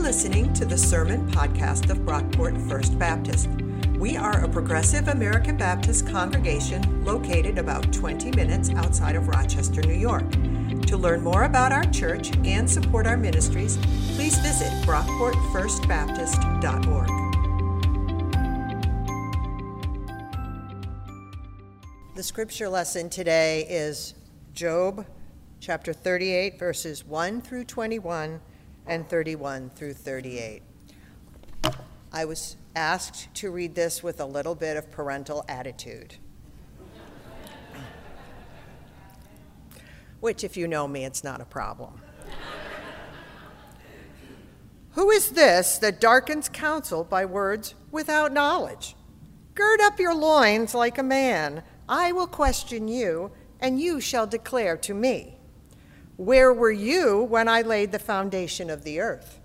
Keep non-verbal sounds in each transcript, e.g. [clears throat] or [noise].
listening to the Sermon Podcast of Brockport First Baptist. We are a progressive American Baptist congregation located about 20 minutes outside of Rochester, New York. To learn more about our church and support our ministries, please visit brockportfirstbaptist.org. The scripture lesson today is Job chapter 38, verses 1 through 21 and 31 through 38. I was asked to read this with a little bit of parental attitude. Which, if you know me, it's not a problem. Who is this that darkens counsel by words without knowledge? Gird up your loins like a man. I will question you, and you shall declare to me. Where were you when I laid the foundation of the earth?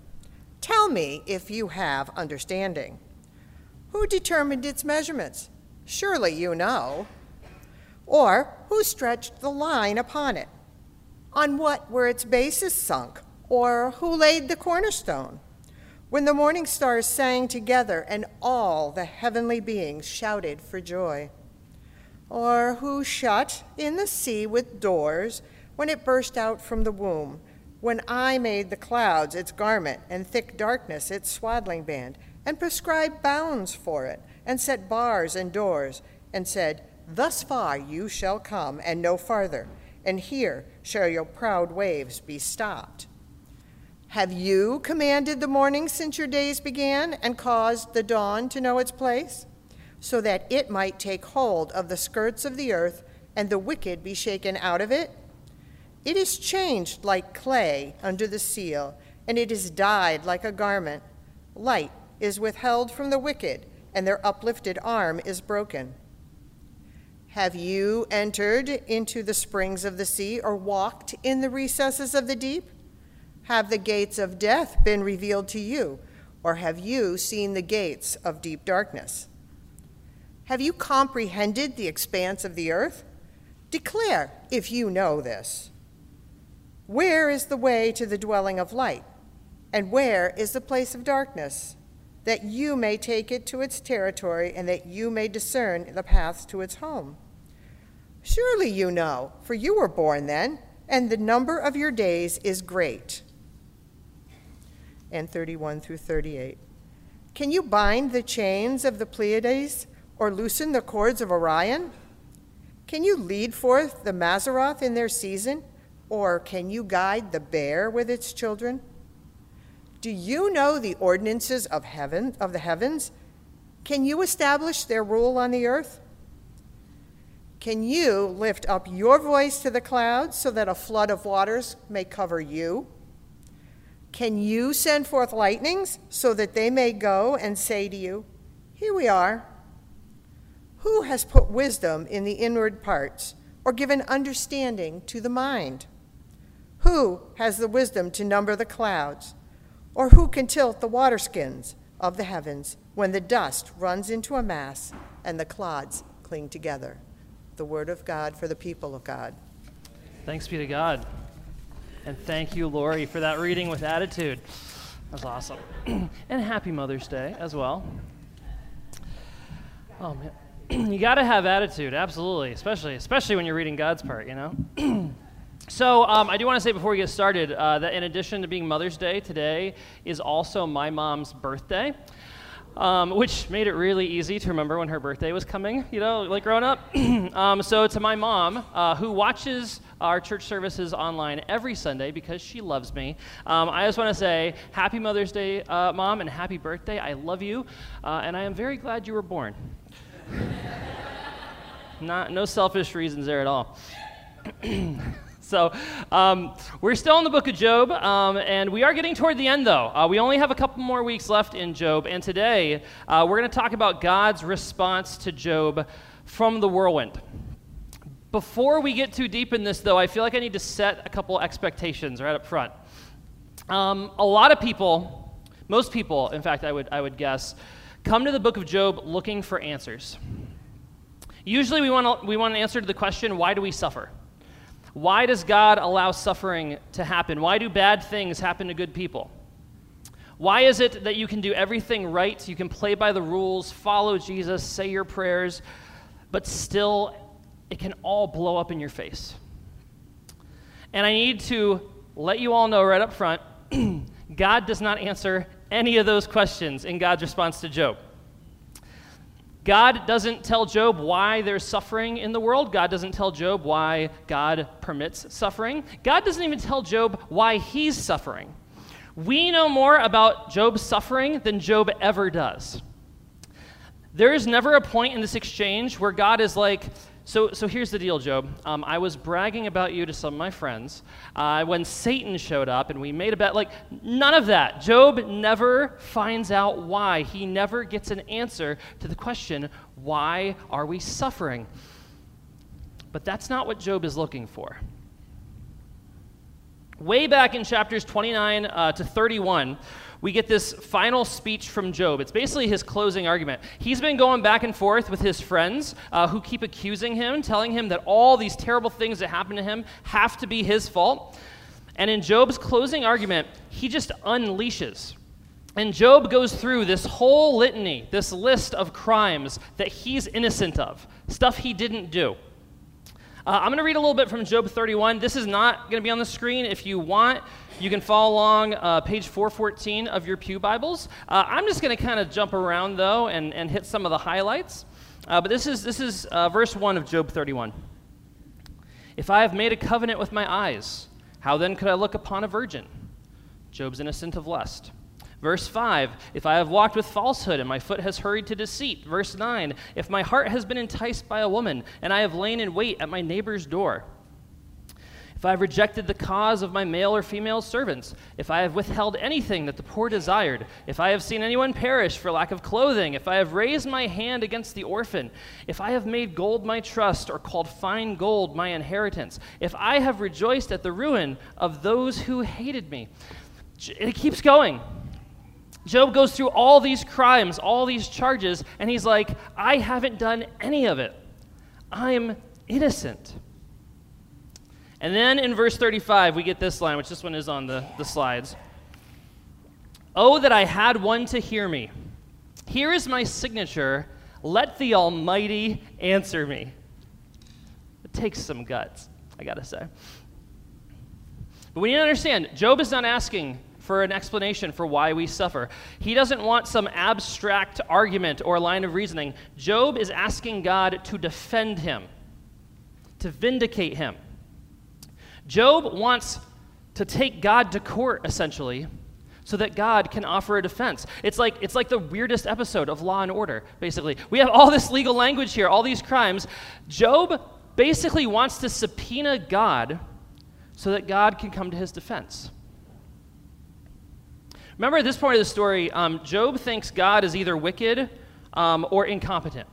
Tell me if you have understanding. Who determined its measurements? Surely you know. Or who stretched the line upon it? On what were its bases sunk? Or who laid the cornerstone? When the morning stars sang together and all the heavenly beings shouted for joy? Or who shut in the sea with doors? When it burst out from the womb, when I made the clouds its garment and thick darkness its swaddling band, and prescribed bounds for it, and set bars and doors, and said, Thus far you shall come, and no farther, and here shall your proud waves be stopped. Have you commanded the morning since your days began, and caused the dawn to know its place, so that it might take hold of the skirts of the earth, and the wicked be shaken out of it? It is changed like clay under the seal, and it is dyed like a garment. Light is withheld from the wicked, and their uplifted arm is broken. Have you entered into the springs of the sea, or walked in the recesses of the deep? Have the gates of death been revealed to you, or have you seen the gates of deep darkness? Have you comprehended the expanse of the earth? Declare if you know this. Where is the way to the dwelling of light? And where is the place of darkness? That you may take it to its territory and that you may discern the paths to its home. Surely you know, for you were born then, and the number of your days is great. And 31 through 38. Can you bind the chains of the Pleiades or loosen the cords of Orion? Can you lead forth the Mazzaroth in their season? Or can you guide the bear with its children? Do you know the ordinances of heaven of the heavens? Can you establish their rule on the earth? Can you lift up your voice to the clouds so that a flood of waters may cover you? Can you send forth lightnings so that they may go and say to you, Here we are? Who has put wisdom in the inward parts or given understanding to the mind? Who has the wisdom to number the clouds? Or who can tilt the waterskins of the heavens when the dust runs into a mass and the clods cling together? The word of God for the people of God. Thanks be to God. And thank you, Lori, for that reading with attitude. That's awesome. [clears throat] and happy Mother's Day as well. Oh man. [clears throat] you got to have attitude, absolutely, especially especially when you're reading God's part, you know. [clears throat] So, um, I do want to say before we get started uh, that in addition to being Mother's Day, today is also my mom's birthday, um, which made it really easy to remember when her birthday was coming, you know, like growing up. [clears throat] um, so, to my mom, uh, who watches our church services online every Sunday because she loves me, um, I just want to say Happy Mother's Day, uh, Mom, and happy birthday. I love you, uh, and I am very glad you were born. [laughs] Not, no selfish reasons there at all. [clears throat] So um, we're still in the book of Job, um, and we are getting toward the end, though. Uh, we only have a couple more weeks left in Job, and today uh, we're going to talk about God's response to Job from the whirlwind. Before we get too deep in this, though, I feel like I need to set a couple expectations right up front. Um, a lot of people, most people, in fact, I would, I would guess, come to the book of Job looking for answers. Usually, we want, we want an answer to the question why do we suffer? Why does God allow suffering to happen? Why do bad things happen to good people? Why is it that you can do everything right? You can play by the rules, follow Jesus, say your prayers, but still it can all blow up in your face? And I need to let you all know right up front [clears throat] God does not answer any of those questions in God's response to Job. God doesn't tell Job why there's suffering in the world. God doesn't tell Job why God permits suffering. God doesn't even tell Job why he's suffering. We know more about Job's suffering than Job ever does. There is never a point in this exchange where God is like, so, so here's the deal, Job. Um, I was bragging about you to some of my friends uh, when Satan showed up and we made a bet. Like, none of that. Job never finds out why. He never gets an answer to the question, why are we suffering? But that's not what Job is looking for. Way back in chapters 29 uh, to 31, we get this final speech from Job. It's basically his closing argument. He's been going back and forth with his friends uh, who keep accusing him, telling him that all these terrible things that happen to him have to be his fault. And in Job's closing argument, he just unleashes. And Job goes through this whole litany, this list of crimes that he's innocent of, stuff he didn't do. Uh, I'm going to read a little bit from Job 31. This is not going to be on the screen. If you want, you can follow along uh, page 414 of your Pew Bibles. Uh, I'm just going to kind of jump around, though, and, and hit some of the highlights. Uh, but this is, this is uh, verse 1 of Job 31. If I have made a covenant with my eyes, how then could I look upon a virgin? Job's innocent of lust. Verse 5 If I have walked with falsehood and my foot has hurried to deceit. Verse 9 If my heart has been enticed by a woman and I have lain in wait at my neighbor's door. If I have rejected the cause of my male or female servants, if I have withheld anything that the poor desired, if I have seen anyone perish for lack of clothing, if I have raised my hand against the orphan, if I have made gold my trust or called fine gold my inheritance, if I have rejoiced at the ruin of those who hated me. It keeps going. Job goes through all these crimes, all these charges, and he's like, I haven't done any of it. I'm innocent. And then in verse 35, we get this line, which this one is on the, the slides. Oh, that I had one to hear me. Here is my signature. Let the Almighty answer me. It takes some guts, I gotta say. But we need to understand Job is not asking for an explanation for why we suffer. He doesn't want some abstract argument or line of reasoning. Job is asking God to defend him, to vindicate him. Job wants to take God to court, essentially, so that God can offer a defense. It's like, it's like the weirdest episode of Law and Order, basically. We have all this legal language here, all these crimes. Job basically wants to subpoena God so that God can come to his defense. Remember, at this point of the story, um, Job thinks God is either wicked um, or incompetent.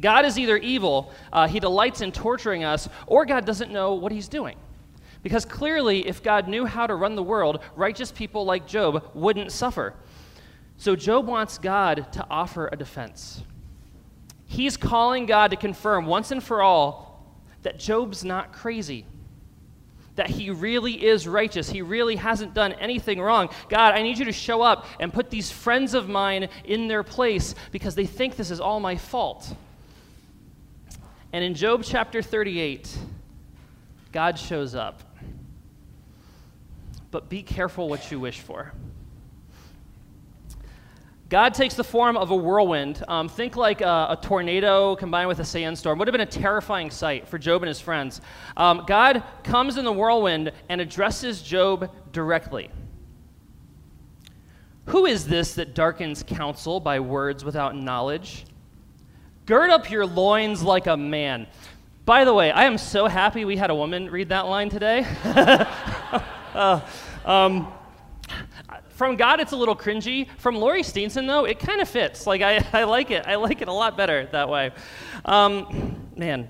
God is either evil, uh, he delights in torturing us, or God doesn't know what he's doing. Because clearly, if God knew how to run the world, righteous people like Job wouldn't suffer. So Job wants God to offer a defense. He's calling God to confirm once and for all that Job's not crazy, that he really is righteous. He really hasn't done anything wrong. God, I need you to show up and put these friends of mine in their place because they think this is all my fault. And in Job chapter 38, God shows up but be careful what you wish for. God takes the form of a whirlwind. Um, think like a, a, tornado combined with a sandstorm. Would have been a terrifying sight for Job and his friends. Um, God comes in the whirlwind and addresses Job directly. Who is this that darkens counsel by words without knowledge? Gird up your loins like a man. By the way, I am so happy we had a woman read that line today. [laughs] uh, um, from God, it's a little cringy. From Lori Steenson, though, it kind of fits. Like, I, [laughs] I like it. I like it a lot better that way. Um, man,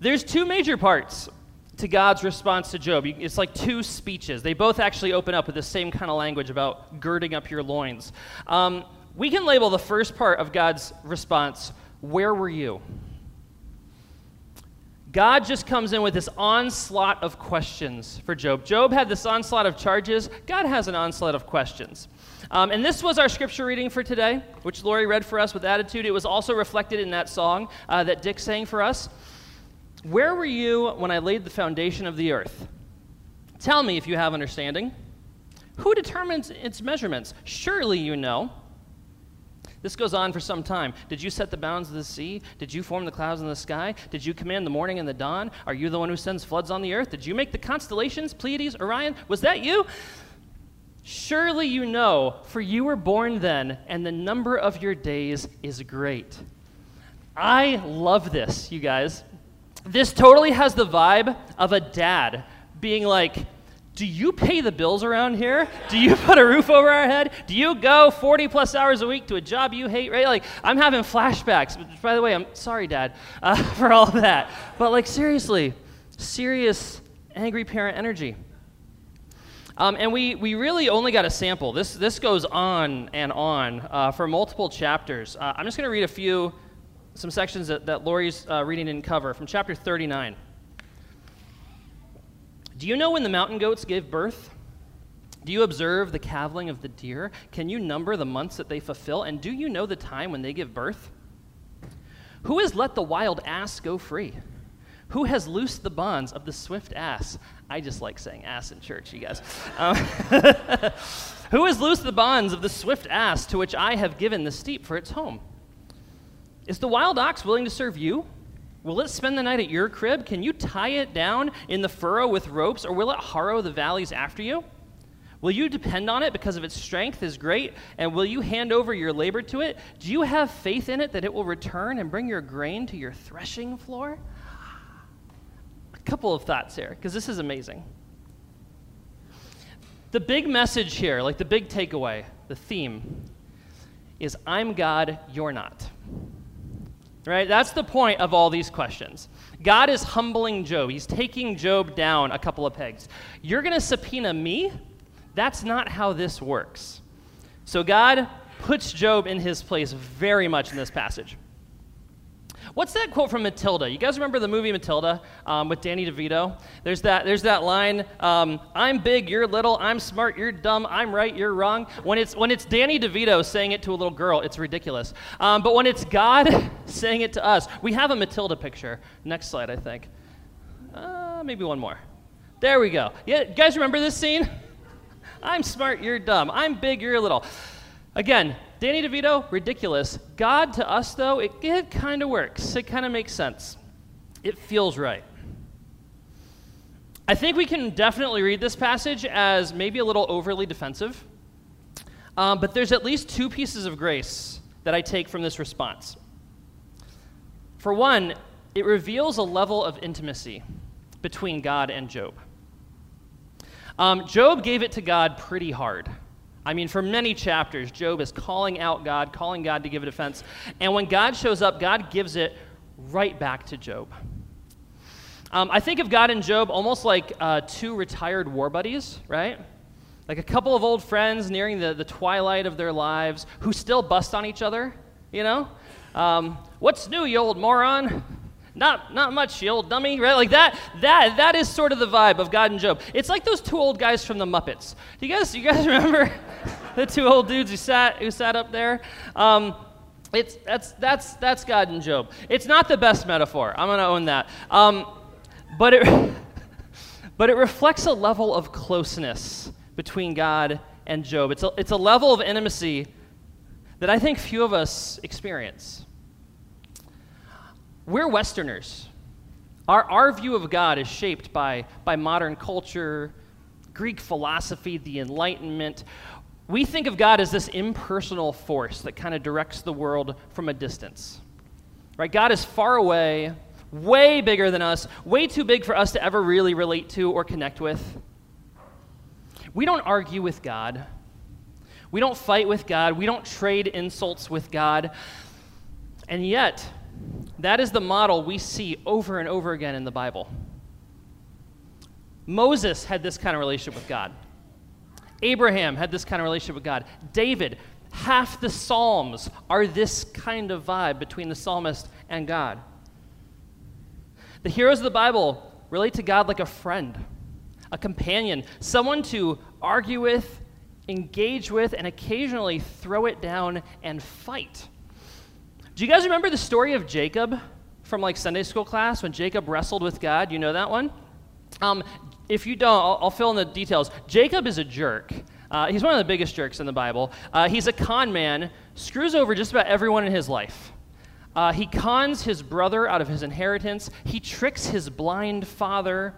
there's two major parts to God's response to Job. It's like two speeches. They both actually open up with the same kind of language about girding up your loins. Um, we can label the first part of God's response, Where were you? God just comes in with this onslaught of questions for Job. Job had this onslaught of charges, God has an onslaught of questions. Um, and this was our scripture reading for today, which Lori read for us with attitude. It was also reflected in that song uh, that Dick sang for us. Where were you when I laid the foundation of the earth? Tell me if you have understanding. Who determines its measurements? Surely you know. This goes on for some time. Did you set the bounds of the sea? Did you form the clouds in the sky? Did you command the morning and the dawn? Are you the one who sends floods on the earth? Did you make the constellations, Pleiades, Orion? Was that you? Surely you know, for you were born then, and the number of your days is great. I love this, you guys. This totally has the vibe of a dad being like, do you pay the bills around here? Do you [laughs] put a roof over our head? Do you go 40 plus hours a week to a job you hate, right? Like, I'm having flashbacks. By the way, I'm sorry, Dad, uh, [laughs] for all that. But, like, seriously, serious angry parent energy. Um, and we, we really only got a sample. This, this goes on and on uh, for multiple chapters. Uh, I'm just going to read a few, some sections that, that Lori's uh, reading didn't cover from chapter 39. Do you know when the mountain goats gave birth? Do you observe the calving of the deer? Can you number the months that they fulfill? And do you know the time when they give birth? Who has let the wild ass go free? Who has loosed the bonds of the swift ass? I just like saying ass in church, you guys. Um, [laughs] who has loosed the bonds of the swift ass to which I have given the steep for its home? Is the wild ox willing to serve you? Will it spend the night at your crib? Can you tie it down in the furrow with ropes, or will it harrow the valleys after you? Will you depend on it because of its strength is great? And will you hand over your labor to it? Do you have faith in it that it will return and bring your grain to your threshing floor? A couple of thoughts here, because this is amazing. The big message here, like the big takeaway, the theme, is I'm God, you're not. Right? That's the point of all these questions. God is humbling Job. He's taking Job down a couple of pegs. You're going to subpoena me? That's not how this works. So God puts Job in his place very much in this passage. What's that quote from Matilda? You guys remember the movie Matilda um, with Danny DeVito? There's that, there's that line, um, I'm big, you're little, I'm smart, you're dumb, I'm right, you're wrong. When it's, when it's Danny DeVito saying it to a little girl, it's ridiculous. Um, but when it's God [laughs] saying it to us, we have a Matilda picture. Next slide, I think. Uh, maybe one more. There we go. Yeah, you guys remember this scene? [laughs] I'm smart, you're dumb. I'm big, you're little. Again, Danny DeVito, ridiculous. God to us, though, it, it kind of works. It kind of makes sense. It feels right. I think we can definitely read this passage as maybe a little overly defensive, um, but there's at least two pieces of grace that I take from this response. For one, it reveals a level of intimacy between God and Job. Um, Job gave it to God pretty hard. I mean, for many chapters, Job is calling out God, calling God to give a defense. And when God shows up, God gives it right back to Job. Um, I think of God and Job almost like uh, two retired war buddies, right? Like a couple of old friends nearing the, the twilight of their lives who still bust on each other, you know? Um, What's new, you old moron? Not, not much, you old dummy, right? Like that, that, that is sort of the vibe of God and Job. It's like those two old guys from the Muppets. Do you guys, you guys [laughs] remember [laughs] the two old dudes who sat, who sat up there? Um, it's, that's, that's, that's God and Job. It's not the best metaphor. I'm going to own that. Um, but, it, [laughs] but it reflects a level of closeness between God and Job. It's a, it's a level of intimacy that I think few of us experience. We're Westerners. Our, our view of God is shaped by, by modern culture, Greek philosophy, the Enlightenment. We think of God as this impersonal force that kind of directs the world from a distance. Right? God is far away, way bigger than us, way too big for us to ever really relate to or connect with. We don't argue with God. We don't fight with God. We don't trade insults with God. And yet, that is the model we see over and over again in the Bible. Moses had this kind of relationship with God. Abraham had this kind of relationship with God. David, half the Psalms are this kind of vibe between the psalmist and God. The heroes of the Bible relate to God like a friend, a companion, someone to argue with, engage with, and occasionally throw it down and fight. Do you guys remember the story of Jacob from like Sunday school class when Jacob wrestled with God? You know that one? Um, if you don't, I'll, I'll, fill in the details. Jacob is a jerk. Uh, he's one of the biggest jerks in the Bible. Uh, he's a con man, screws over just about everyone in his life. Uh, he cons his brother out of his inheritance. He tricks his blind father.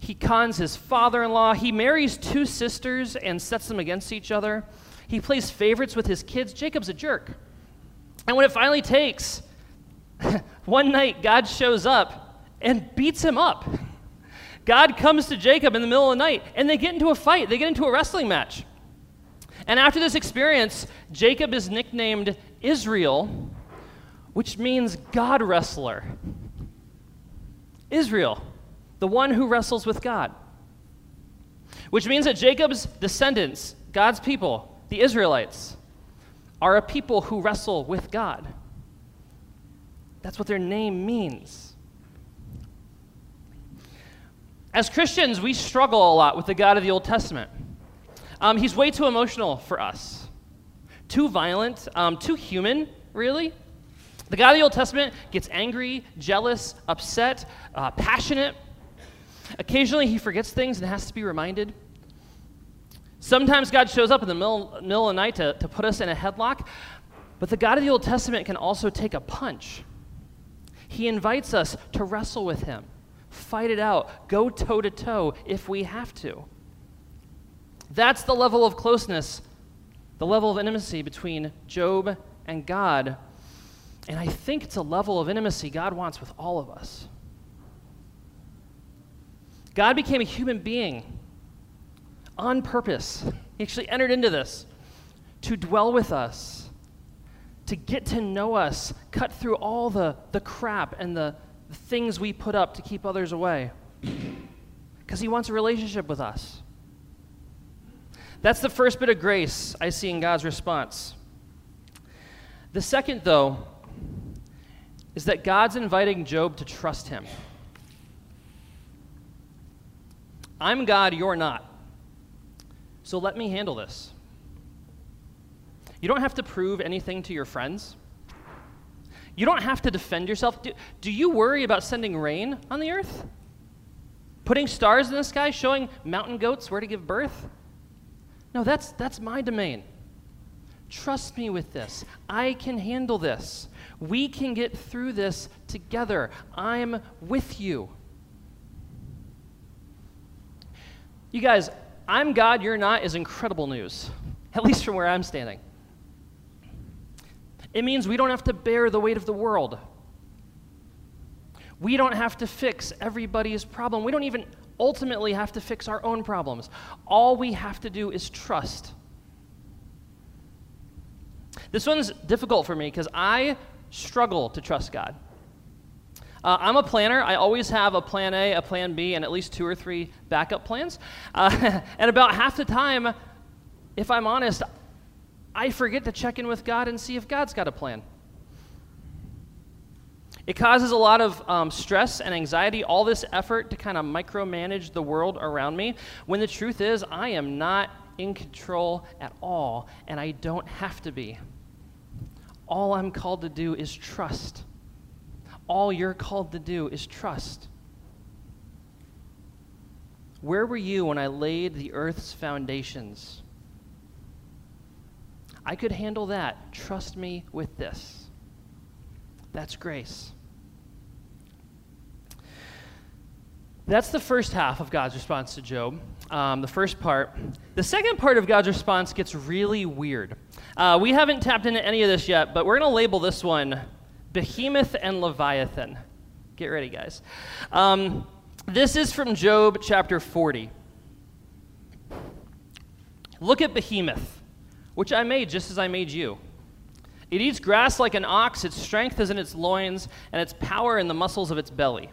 He cons his father in law. He marries two sisters and sets them against each other. He plays favorites with his kids. Jacob's a jerk. And when it finally takes, [laughs] one night God shows up and beats him up. God comes to Jacob in the middle of the night and they get into a fight, they get into a wrestling match. And after this experience, Jacob is nicknamed Israel, which means God wrestler. Israel, the one who wrestles with God. Which means that Jacob's descendants, God's people, the Israelites, are a people who wrestle with God. That's what their name means. As Christians, we struggle a lot with the God of the Old Testament. Um, he's way too emotional for us, too violent, um, too human, really. The God of the Old Testament gets angry, jealous, upset, uh, passionate. Occasionally, he forgets things and has to be reminded. Sometimes God shows up in the middle, middle of the night to, to put us in a headlock. But the God of the Old Testament can also take a punch. He invites us to wrestle with him, fight it out, go toe to toe if we have to. That's the level of closeness, the level of intimacy between Job and God and I think it's a level of intimacy God wants with all of us. God became a human being on purpose. He actually entered into this to dwell with us, to get to know us, cut through all the, the crap and the, the things we put up to keep others away. Because he wants a relationship with us. That's the first bit of grace I see in God's response. The second, though, is that God's inviting Job to trust him. I'm God, you're not. So let me handle this. You don't have to prove anything to your friends. You don't have to defend yourself. Do, do, you worry about sending rain on the earth? Putting stars in the sky, showing mountain goats where to give birth? No, that's, that's my domain. Trust me with this. I can handle this. We can get through this together. I'm with you. You guys, I'm God, you're not is incredible news, at least from where I'm standing. It means we don't have to bear the weight of the world. We don't have to fix everybody's problem. We don't even ultimately have to fix our own problems. All we have to do is trust. This one's difficult for me because I struggle to trust God. Uh, I'm a planner. I always have a plan A, a plan B, and at least two or three backup plans. Uh, [laughs] and about half the time, if I'm honest, I forget to check in with God and see if God's got a plan. It causes a lot of um, stress and anxiety, all this effort to kind of micromanage the world around me, when the truth is, I am not in control at all, and I don't have to be. All I'm called to do is trust. All you're called to do is trust. Where were you when I laid the earth's foundations? I could handle that. Trust me with this. That's grace. That's the first half of God's response to Job, um, the first part. The second part of God's response gets really weird. Uh, we haven't tapped into any of this yet, but we're going to label this one Behemoth and Leviathan. Get ready, guys. Um, this is from Job chapter 40. Look at Behemoth, which I made just as I made you. It eats grass like an ox, its strength is in its loins, and its power in the muscles of its belly.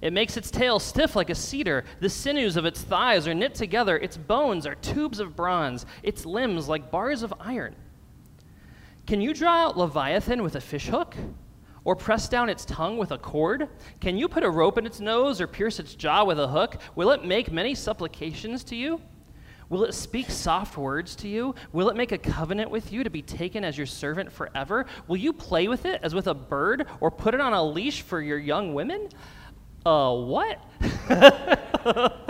It makes its tail stiff like a cedar. The sinews of its thighs are knit together. Its bones are tubes of bronze. Its limbs like bars of iron. Can you draw out Leviathan with a fishhook? Or press down its tongue with a cord? Can you put a rope in its nose or pierce its jaw with a hook? Will it make many supplications to you? Will it speak soft words to you? Will it make a covenant with you to be taken as your servant forever? Will you play with it as with a bird or put it on a leash for your young women? Uh, what? [laughs]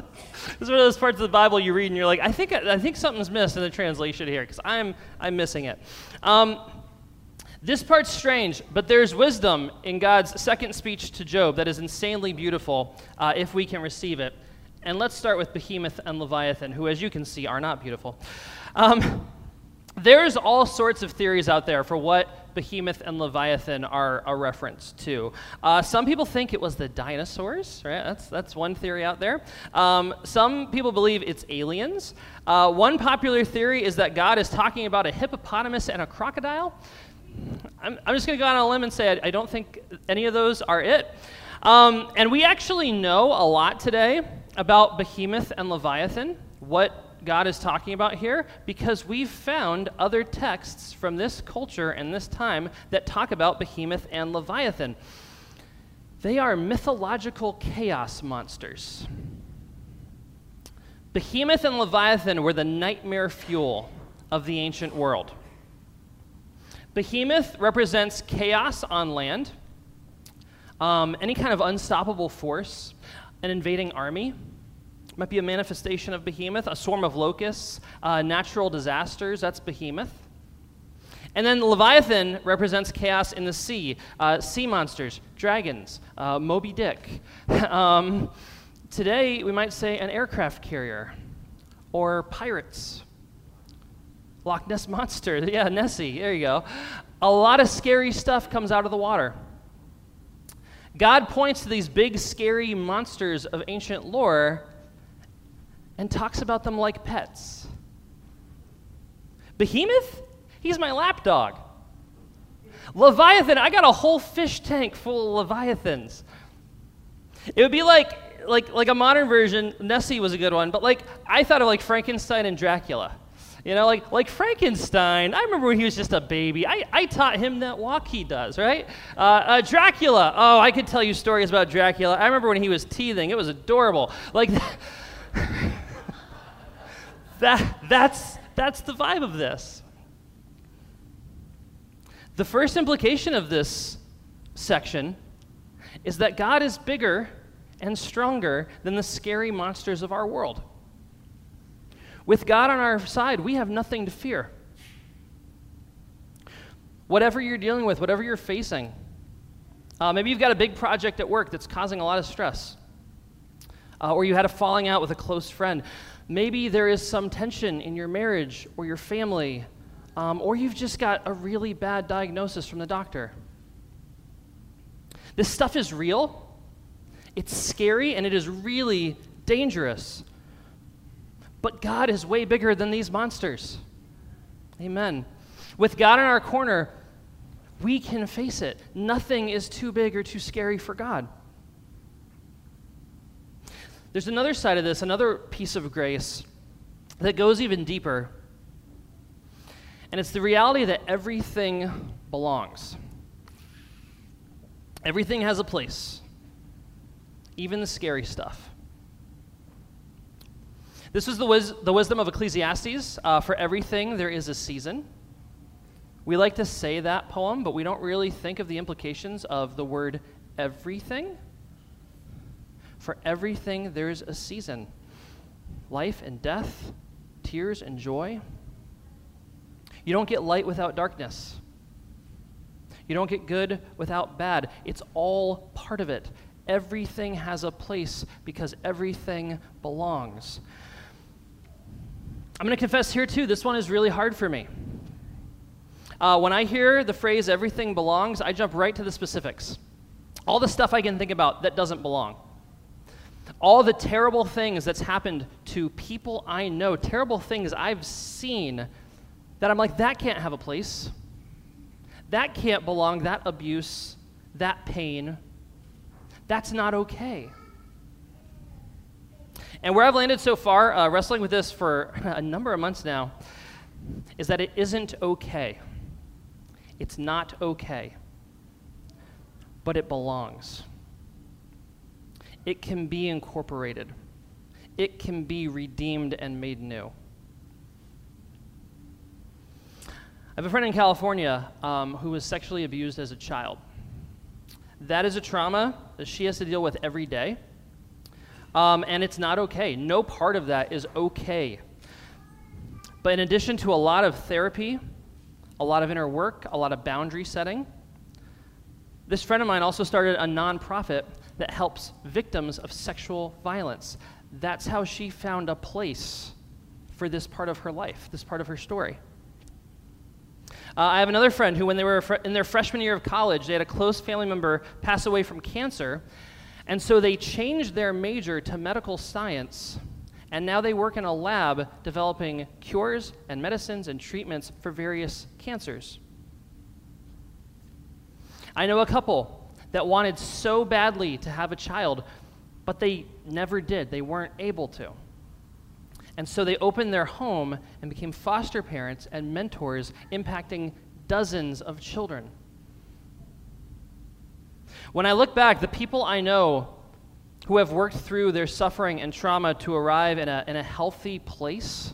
This is one of those parts of the Bible you read and you're like, I think, I think something's missed in the translation here because I'm, I'm missing it. Um, this part's strange, but there's wisdom in God's second speech to Job that is insanely beautiful uh, if we can receive it. And let's start with Behemoth and Leviathan, who, as you can see, are not beautiful. Um, there's all sorts of theories out there for what Behemoth and Leviathan are a reference to. Uh, some people think it was the dinosaurs, right? That's, that's one theory out there. Um, some people believe it's aliens. Uh, one popular theory is that God is talking about a hippopotamus and a crocodile. I'm, I'm just going to go out on a limb and say I, I, don't think any of those are it. Um, and we actually know a lot today about Behemoth and Leviathan, what God is talking about here, because we've found other texts from this culture and this time that talk about Behemoth and Leviathan. They are mythological chaos monsters. Behemoth and Leviathan were the nightmare fuel of the ancient world. Behemoth represents chaos on land, um, any kind of unstoppable force, an invading army. Might be a manifestation of behemoth, a swarm of locusts, uh, natural disasters, that's behemoth. And then Leviathan represents chaos in the sea, uh, sea monsters, dragons, uh, Moby Dick. [laughs] um, today, we might say an aircraft carrier or pirates. Loch Ness Monster. [laughs] Yeah, Nessie. There you go. A lot of scary stuff comes out of the water. God points to these big, scary monsters of ancient lore and talks about them like pets. Behemoth? He's my lapdog. Leviathan, I got a whole fish tank full of leviathans. It would be like like like a modern version, Nessie was a good one, but like I thought of like Frankenstein and Dracula. You know, like, like Frankenstein, I remember when he was just a baby. I, I taught him that walk he does, right? Uh, uh, Dracula, oh, I could tell you stories about Dracula. I remember when he was teething, it was adorable. Like, [laughs] that, that's, that's the vibe of this. The first implication of this section is that God is bigger and stronger than the scary monsters of our world. With God on our side, we have nothing to fear. Whatever you're dealing with, whatever you're facing, uh, maybe you've got a big project at work that's causing a lot of stress, uh, or you had a falling out with a close friend. Maybe there is some tension in your marriage or your family, um, or you've just got a really bad diagnosis from the doctor. This stuff is real, it's scary, and it is really dangerous. But God is way bigger than these monsters. Amen. With God in our corner, we can face it. Nothing is too big or too scary for God. There's another side of this, another piece of grace that goes even deeper. And it's the reality that everything belongs. Everything has a place, even the scary stuff. This is the, wis- the wisdom of Ecclesiastes. Uh, for everything, there is a season. We like to say that poem, but we don't really think of the implications of the word everything. For everything, there's a season life and death, tears and joy. You don't get light without darkness. You don't get good without bad. It's all part of it. Everything has a place because everything belongs. I'm going to confess here too, this one is really hard for me. Uh, when I hear the phrase everything belongs, I jump right to the specifics. All the stuff I can think about that doesn't belong. All the terrible things that's happened to people I know, terrible things I've seen that I'm like, that can't have a place. That can't belong, that abuse, that pain. That's not okay. And where I've landed so far, uh, wrestling with this for [clears throat] a number of months now, is that it isn't okay. It's not okay. but it belongs. It can be incorporated, it can be redeemed and made new. I have a friend in California um, who was sexually abused as a child. That is a trauma that she has to deal with every day. Um, and it's not okay. No part of that is okay. But in addition to a lot of therapy, a lot of inner work, a lot of boundary setting, this friend of mine also started a nonprofit that helps victims of sexual violence. That's how she found a place for this part of her life, this part of her story. Uh, I have another friend who, when they were in their freshman year of college, they had a close family member pass away from cancer. And so they changed their major to medical science. And now they work in a lab developing cures and medicines and treatments for various cancers. I know a couple that wanted so badly to have a child, but they never did. They weren't able to. And so they opened their home and became foster parents and mentors, impacting dozens of children. When I look back, the people I know who have worked through their suffering and trauma to arrive in a, in a healthy place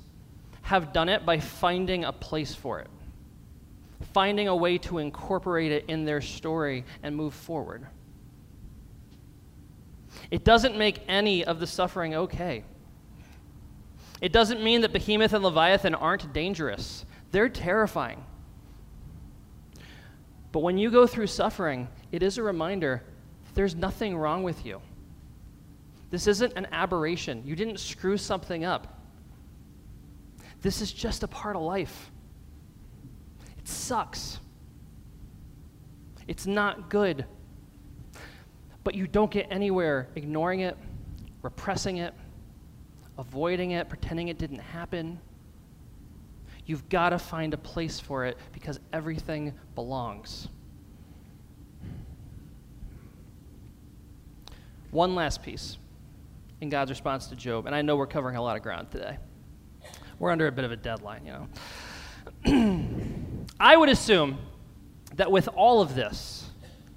have done it by finding a place for it, finding a way to incorporate it in their story and move forward. It doesn't make any of the suffering okay. It doesn't mean that Behemoth and Leviathan aren't dangerous, they're terrifying. But when you go through suffering, it is a reminder there's nothing wrong with you. This isn't an aberration. You didn't screw something up. This is just a part of life. It sucks. It's not good. But you don't get anywhere ignoring it, repressing it, avoiding it, pretending it didn't happen. You've got to find a place for it because everything belongs. One last piece in God's response to Job, and I know we're covering a lot of ground today. We're under a bit of a deadline, you know. [clears throat] I would assume that with all of this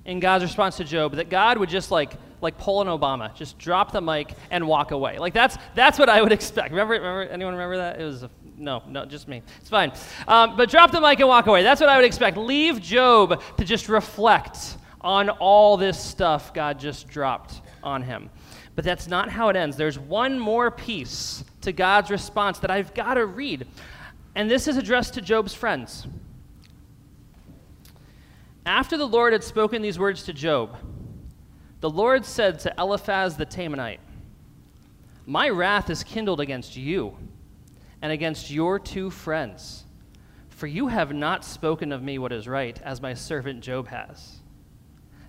in God's response to Job, that God would just like like pull an Obama, just drop the mic and walk away. Like that's that's what I would [laughs] expect. Remember, remember anyone remember that? It was a, no, no, just me. It's fine. Um, but drop the mic and walk away. That's what I would expect. Leave Job to just reflect on all this stuff God just dropped on him. But that's not how it ends. There's one more piece to God's response that I've got to read. And this is addressed to Job's friends. After the Lord had spoken these words to Job, the Lord said to Eliphaz the Temanite, My wrath is kindled against you and against your two friends, for you have not spoken of me what is right, as my servant Job has.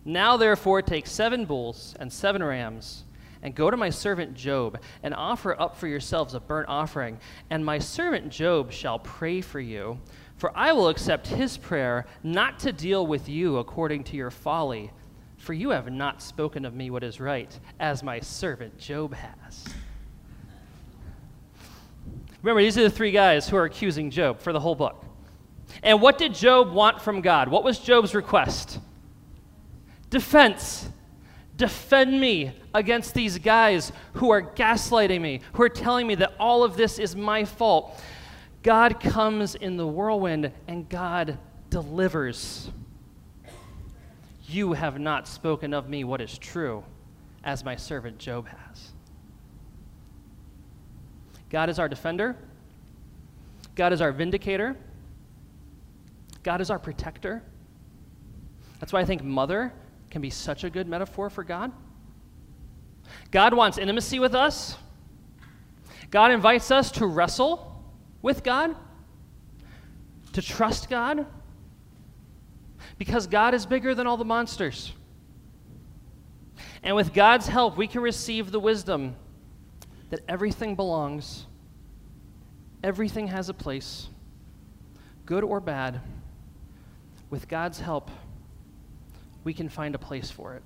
Now, therefore, take seven bulls and seven rams, and go to my servant Job, and offer up for yourselves a burnt offering, and my servant Job shall pray for you. For I will accept his prayer, not to deal with you according to your folly, for you have not spoken of me what is right, as my servant Job has. Remember, these are the three guys who are accusing Job for the whole book. And what did Job want from God? What was Job's request? Defense. Defend me against these guys who are gaslighting me, who are telling me that all of this is my fault. God comes in the whirlwind and God delivers. You have not spoken of me what is true, as my servant Job has. God is our defender. God is our vindicator. God is our protector. That's why I think mother can be such a good metaphor for God. God wants intimacy with us. God invites us to wrestle with God, to trust God, because God is bigger than all the monsters. And with God's help, we can receive the wisdom that everything belongs, everything has a place, good or bad. With God's help, we can find a place for it.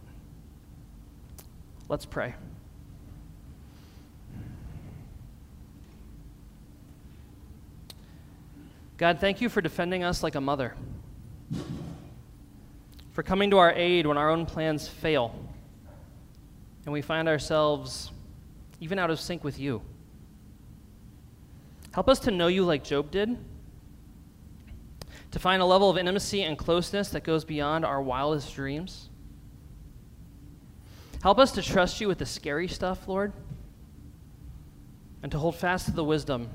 Let's pray. God, thank you for defending us like a mother, for coming to our aid when our own plans fail and we find ourselves even out of sync with you. Help us to know you like Job did, to find a level of intimacy and closeness that goes beyond our wildest dreams. Help us to trust you with the scary stuff, Lord, and to hold fast to the wisdom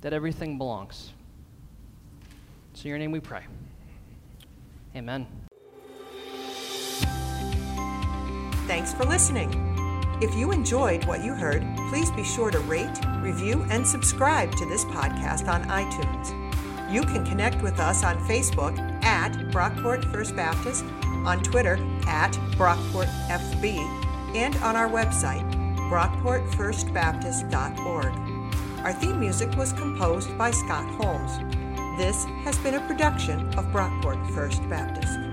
that everything belongs. So, in your name we pray. Amen. Thanks for listening. If you enjoyed what you heard, please be sure to rate, review, and subscribe to this podcast on iTunes. You can connect with us on Facebook at Brockport First Baptist, on Twitter at BrockportFB, and on our website, brockportfirstbaptist.org. Our theme music was composed by Scott Holmes. This has been a production of Brockport First Baptist.